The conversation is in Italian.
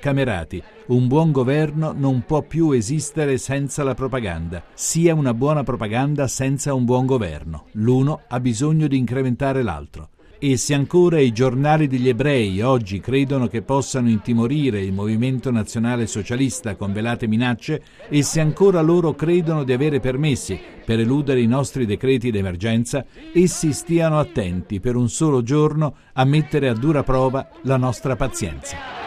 Camerati, un buon governo non può più esistere senza la propaganda, sia una buona propaganda senza un buon governo. L'uno ha bisogno di incrementare l'altro. E se ancora i giornali degli ebrei oggi credono che possano intimorire il movimento nazionale socialista con velate minacce, e se ancora loro credono di avere permessi per eludere i nostri decreti d'emergenza, essi stiano attenti per un solo giorno a mettere a dura prova la nostra pazienza.